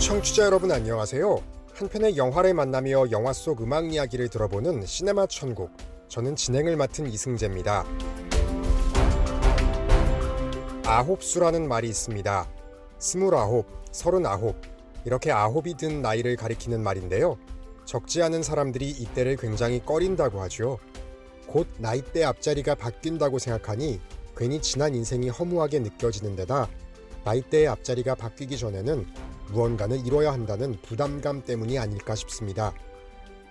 청취자 여러분 안녕하세요. 한 편의 영화를 만나며 영화 속 음악 이야기를 들어보는 시네마 천국. 저는 진행을 맡은 이승재입니다. 아홉수라는 말이 있습니다. 스물아홉, 서른아홉, 이렇게 아홉이 든 나이를 가리키는 말인데요. 적지 않은 사람들이 이때를 굉장히 꺼린다고 하죠. 곧 나이대 앞자리가 바뀐다고 생각하니 괜히 지난 인생이 허무하게 느껴지는 데다 나이대의 앞자리가 바뀌기 전에는 무언가는 이뤄야 한다는 부담감 때문이 아닐까 싶습니다.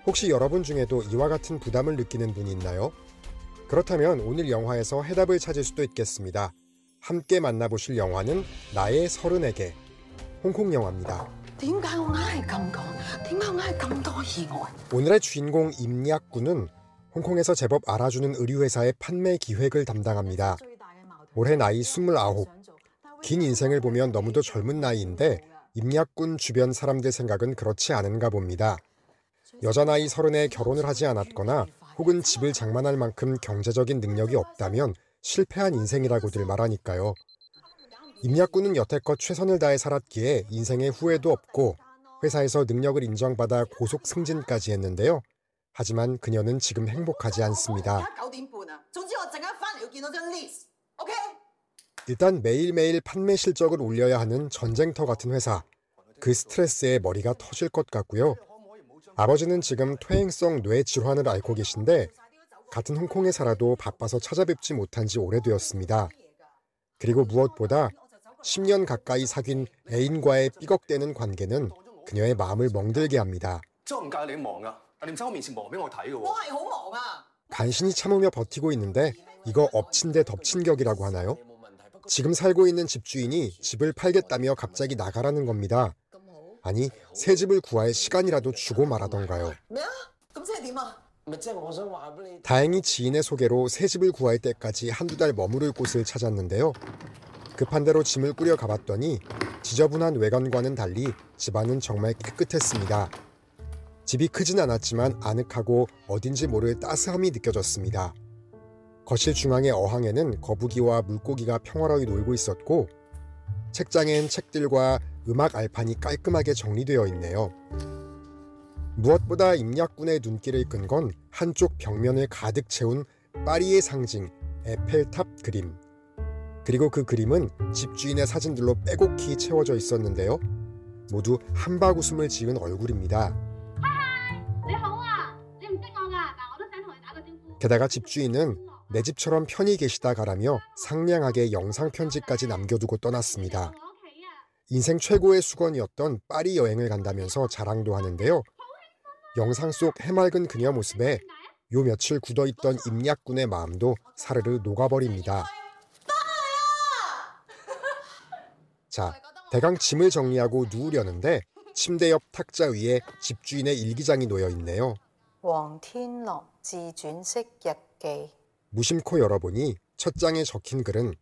혹시 여러분 중에도 이와 같은 부담을 느끼는 분이 있나요? 그렇다면 오늘 영화에서 해답을 찾을 수도 있겠습니다. 함께 만나보실 영화는 나의 서른에게 홍콩 영화입니다. 오늘의 주인공 임약구는 홍콩에서 제법 알아주는 의류회사의 판매 기획을 담당합니다. 올해 나이 29. 긴 인생을 보면 너무도 젊은 나이인데 임약군 주변 사람들 생각은 그렇지 않은가 봅니다. 여자 나이 서른에 결혼을 하지 않았거나 혹은 집을 장만할 만큼 경제적인 능력이 없다면 실패한 인생이라고들 말하니까요. 임약군은 여태껏 최선을 다해 살았기에 인생에 후회도 없고 회사에서 능력을 인정받아 고속 승진까지 했는데요. 하지만 그녀는 지금 행복하지 않습니다. 일단 매일매일 판매 실적을 올려야 하는 전쟁터 같은 회사. 그 스트레스에 머리가 터질 것 같고요. 아버지는 지금 퇴행성 뇌 질환을 앓고 계신데 같은 홍콩에 살아도 바빠서 찾아뵙지 못한 지 오래되었습니다. 그리고 무엇보다 10년 가까이 사귄 애인과의 삐걱대는 관계는 그녀의 마음을 멍들게 합니다. 뭐, 뭐, 뭐. 간신히 참으며 버티고 있는데 이거 엎친 데 덮친 격이라고 하나요? 지금 살고 있는 집주인이 집을 팔겠다며 갑자기 나가라는 겁니다. 아니, 새 집을 구할 시간이라도 주고 말하던가요. 다행히 지인의 소개로 새 집을 구할 때까지 한두 달 머무를 곳을 찾았는데요. 급한 대로 짐을 꾸려 가봤더니 지저분한 외관과는 달리 집안은 정말 깨끗했습니다. 집이 크진 않았지만 아늑하고 어딘지 모를 따스함이 느껴졌습니다. 거실 중앙의 어항에는 거북이와 물고기가 평화로이 놀고 있었고 책장엔 책들과 음악 알판이 깔끔하게 정리되어 있네요. 무엇보다 임약군의 눈길을 끈 건 한쪽 벽면을 가득 채운 파리의 상징 에펠탑 그림. 그리고 그 그림은 집주인의 사진들로 빼곡히 채워져 있었는데요. 모두 한바구음을 지은 얼굴입니다. 게다가 집주인은 내 집처럼 편히 계시다 가라며 상냥하게 영상 편지까지 남겨두고 떠났습니다. 我屋企啊， 인생 최고의 수건이었던 파리 여행을 간다면서 자랑도 하는데요. 영상 속 해맑은 그녀 모습에 요 며칠 굳어있던 임약군의 마음도 사르르 녹아버립니다. 자, 대강 짐을 정리하고 누우려는데 침대 옆 탁자 위에 집주인의 일기장이 놓여 있네요. 黃天樂自傳式日記。 무심코 열어보니 첫 장에 적힌 글은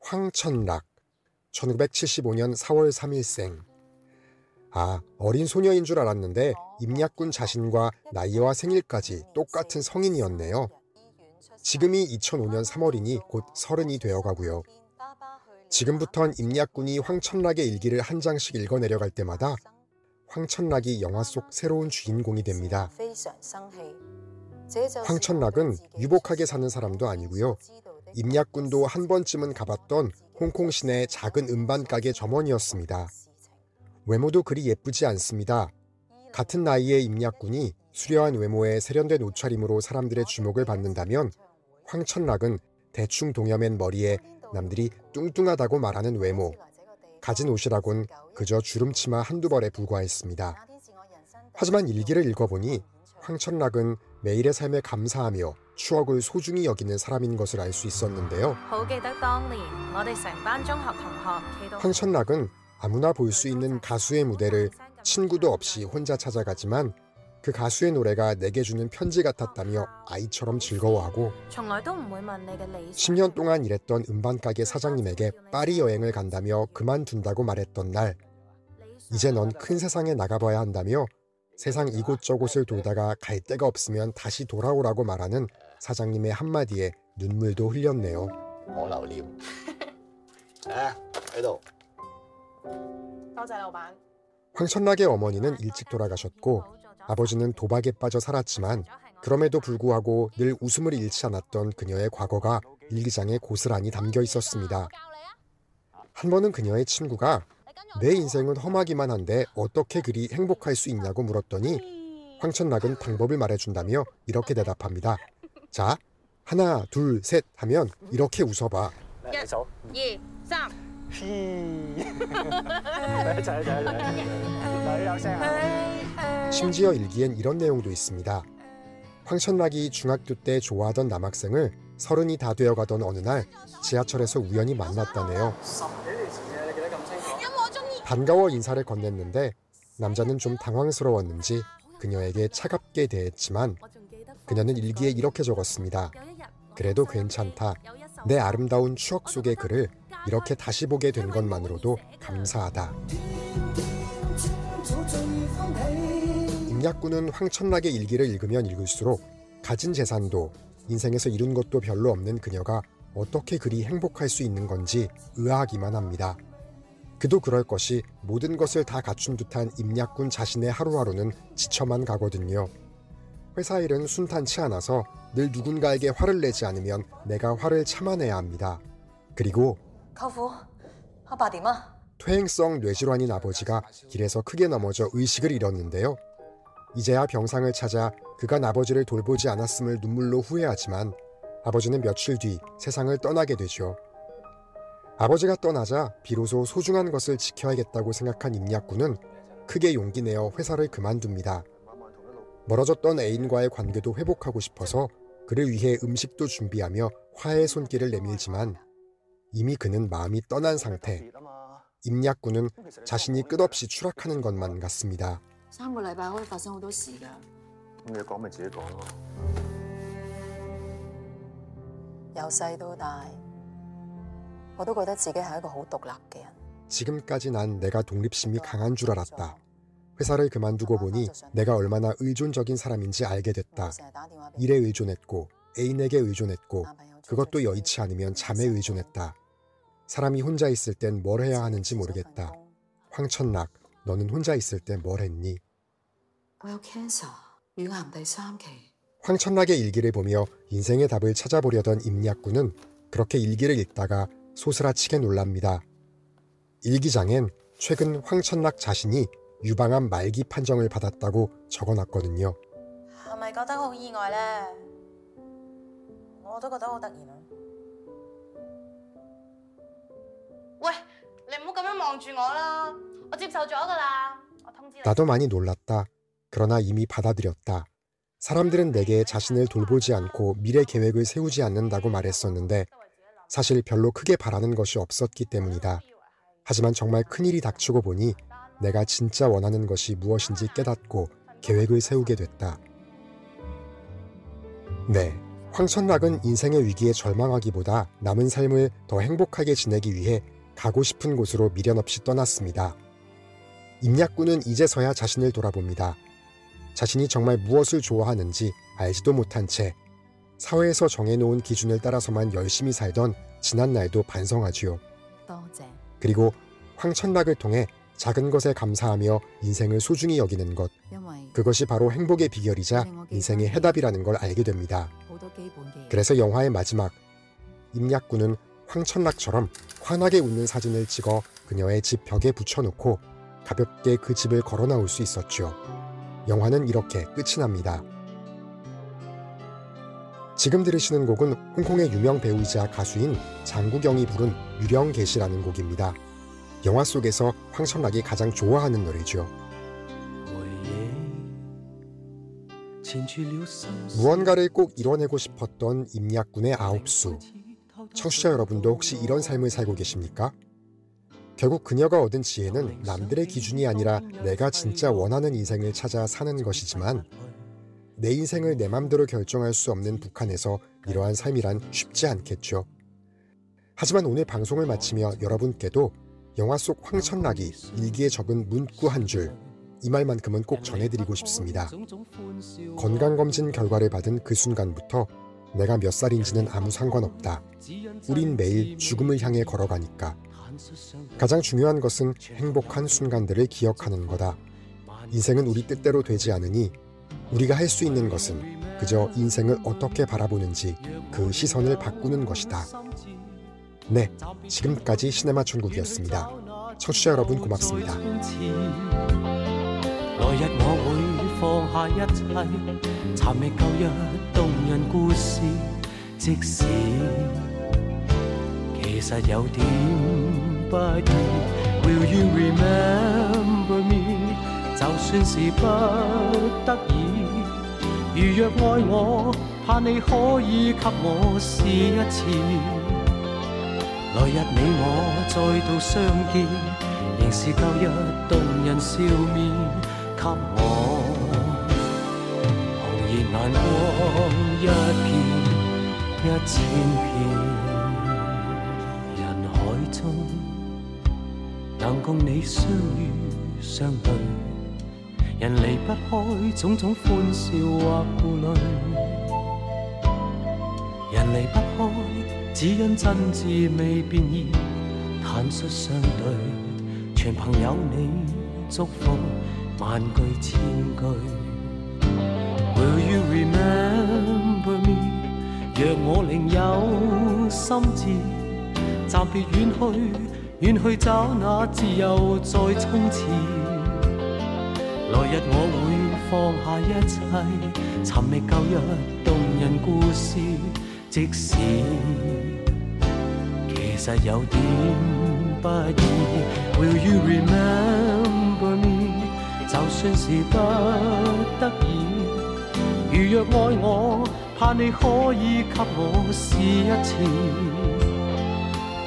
황천락 1975년 4월 3일생 아, 어린 소녀인 줄 알았는데 임약군 자신과 나이와 생일까지 똑같은 성인이었네요. 지금이 2005년 3월이니 곧 서른이 되어가고요. 지금부턴 임약군이 황천락의 일기를 한 장씩 읽어내려갈 때마다 황천락이 영화 속 새로운 주인공이 됩니다. 황천락은 유복하게 사는 사람도 아니고요. 임약군도 한 번쯤은 가봤던 홍콩 시내 작은 음반 가게 점원이었습니다. 외모도 그리 예쁘지 않습니다. 같은 나이의 임약군이 수려한 외모에 세련된 옷차림으로 사람들의 주목을 받는다면 황천락은 대충 동여맨 머리에 남들이 뚱뚱하다고 말하는 외모, 가진 옷이라곤 그저 주름치마 한두 벌에 불과했습니다. 하지만 일기를 읽어보니 황천락은 매일의 삶에 감사하며 추억을 소중히 여기는 사람인 것을 알 수 있었는데요. 황천락은 아무나 볼 수 있는 가수의 무대를 친구도 없이 혼자 찾아가지만 그 가수의 노래가 내게 주는 편지 같았다며 아이처럼 즐거워하고 10년 동안 일했던 음반가게 사장님에게 파리 여행을 간다며 그만둔다고 말했던 날 이제 넌 큰 세상에 나가봐야 한다며 세상 이곳저곳을 돌다가 갈 데가 없으면 다시 돌아오라고 말하는 사장님의 한마디에 눈물도 흘렸네요. 황천락의 어머니는 일찍 돌아가셨고 아버지는 도박에 빠져 살았지만 그럼에도 불구하고 늘 웃음을 잃지 않았던 그녀의 과거가 일기장에 고스란히 담겨 있었습니다. 한 번은 그녀의 친구가 내 인생은 험하기만 한데 어떻게 그리 행복할 수 있냐고 물었더니 황천락은 방법을 말해준다며 이렇게 대답합니다. 자, 하나, 둘, 셋 하면 이렇게 웃어봐. 야, 예, 쌈. 심지어 일기엔 이런 내용도 있습니다. 황천락이 중학교 때 좋아하던 남학생을 서른이 다 되어가던 어느 날 지하철에서 우연히 만났다네요. 반가워 인사를 건넸는데 남자는 좀 당황스러웠는지 그녀에게 차갑게 대했지만 그녀는 일기에 이렇게 적었습니다. 그래도 괜찮다. 내 아름다운 추억 속의 글을 이렇게 다시 보게 된 것만으로도 감사하다. 임약군은 황천락의 일기를 읽으면 읽을수록 가진 재산도 인생에서 이룬 것도 별로 없는 그녀가 어떻게 그리 행복할 수 있는 건지 의아하기만 합니다. 그도 그럴 것이 모든 것을 다 갖춘 듯한 임약군 자신의 하루하루는 지쳐만 가거든요. 회사 일은 순탄치 않아서 늘 누군가에게 화를 내지 않으면 내가 화를 참아내야 합니다. 그리고 퇴행성 뇌질환인 아버지가 길에서 크게 넘어져 의식을 잃었는데요. 이제야 병상을 찾아 그가 아버지를 돌보지 않았음을 눈물로 후회하지만 아버지는 며칠 뒤 세상을 떠나게 되죠. 아버지가 떠나자 비로소 소중한 것을 지켜야겠다고 생각한 임약군은 크게 용기 내어 회사를 그만둡니다. 멀어졌던 애인과의 관계도 회복하고 싶어서 그를 위해 음식도 준비하며 화해의 손길을 내밀지만 이미 그는 마음이 떠난 상태. 임약군은 자신이 끝없이 추락하는 것만 같습니다. 我都覺得自己係一個好獨立嘅人。 지금까지 난 내가 독립심이 강한 줄 알았다. 회사를 그만두고 보니 내가 얼마나 의존적인 사람인지 알게 됐다. 成日打電話俾 일에 의존했고 애인에게 의존했고 男朋友 그것도 여의치 않으면 잠에 의존했다. 사람이 혼자 있을 땐 뭘 해야 하는지 모르겠다. 황천락, 너는 혼자 있을 때 뭘 했니? 我有 cancer，乳癌第三期。 황천락의 일기를 보며 인생의 답을 찾아보려던 임약군은 그렇게 일기를 읽다가 소스라치게 놀랍니다. 일기장엔 최근 황천락 자신이 유방암 말기 판정을 받았다고 적어놨거든요. 나도 많이 놀랐다. 그러나 이미 받아들였다. 사람들은 내게 자신을 돌보지 않고 미래 계획을 세우지 않는다고 말했었는데 사실 별로 크게 바라는 것이 없었기 때문이다. 하지만 정말 큰일이 닥치고 보니 내가 진짜 원하는 것이 무엇인지 깨닫고 계획을 세우게 됐다. 네. 황천락은 인생의 위기에 절망하기보다 남은 삶을 더 행복하게 지내기 위해 가고 싶은 곳으로 미련 없이 떠났습니다. 임약군은 이제서야 자신을 돌아봅니다. 자신이 정말 무엇을 좋아하는지 알지도 못한 채 사회에서 정해놓은 기준을 따라서만 열심히 살던 지난 날도 반성하지요. 그리고 황천락을 통해 작은 것에 감사하며 인생을 소중히 여기는 것. 그것이 바로 행복의 비결이자 인생의 해답이라는 걸 알게 됩니다. 그래서 영화의 마지막 임약군은 황천락처럼 환하게 웃는 사진을 찍어 그녀의 집 벽에 붙여놓고 가볍게 그 집을 걸어 나올 수 있었죠. 영화는 이렇게 끝이 납니다. 지금 들으시는 곡은 홍콩의 유명 배우이자 가수인 장국영이 부른 유령계시라는 곡입니다. 영화 속에서 황천락이 가장 좋아하는 노래죠. 무언가를 꼭 이뤄내고 싶었던 임약군의 아홉수. 청취자 여러분도 혹시 이런 삶을 살고 계십니까? 결국 그녀가 얻은 지혜는 남들의 기준이 아니라 내가 진짜 원하는 인생을 찾아 사는 것이지만 내 인생을 내 맘대로 결정할 수 없는 북한에서 이러한 삶이란 쉽지 않겠죠. 하지만 오늘 방송을 마치며 여러분께도 영화 속 황천락이 일기에 적은 문구 한 줄, 이 말만큼은 꼭 전해드리고 싶습니다. 건강검진 결과를 받은 그 순간부터 내가 몇 살인지는 아무 상관없다. 우린 매일 죽음을 향해 걸어가니까 가장 중요한 것은 행복한 순간들을 기억하는 거다. 인생은 우리 뜻대로 되지 않으니 우리가 할 수 있는 것은 그저 인생을 어떻게 바라보는지 그 시선을 바꾸는 것이다. 네, 지금까지 시네마 천국이었습니다. 청취자 여러분 고맙습니다. 來日我會放下一切，尋覓舊日動人故事。即使其實有點不易，Will you remember me？ 就算是不得已，如若爱我，盼你可以给我试一次。来日你我再度相见，仍是旧日动人笑面，给我紅熱眼光一片一千片。人海中能共你相遇相對，人離不開種種歡笑或顧慮。人離不開，只因真摯未變異，坦率相對，全凭有你祝福，萬句千句。Will you remember me？若我另有心志，暫別遠去，遠去找那自由再衝刺。來日我會放下一切，尋覓舊日動人故事。即使其實有點不易，Will you remember me？就算是不得已，如若愛我，盼你可以給我試一次。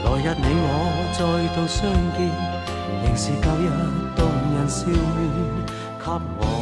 來日你我再度相見，仍是舊日動人笑面，給我。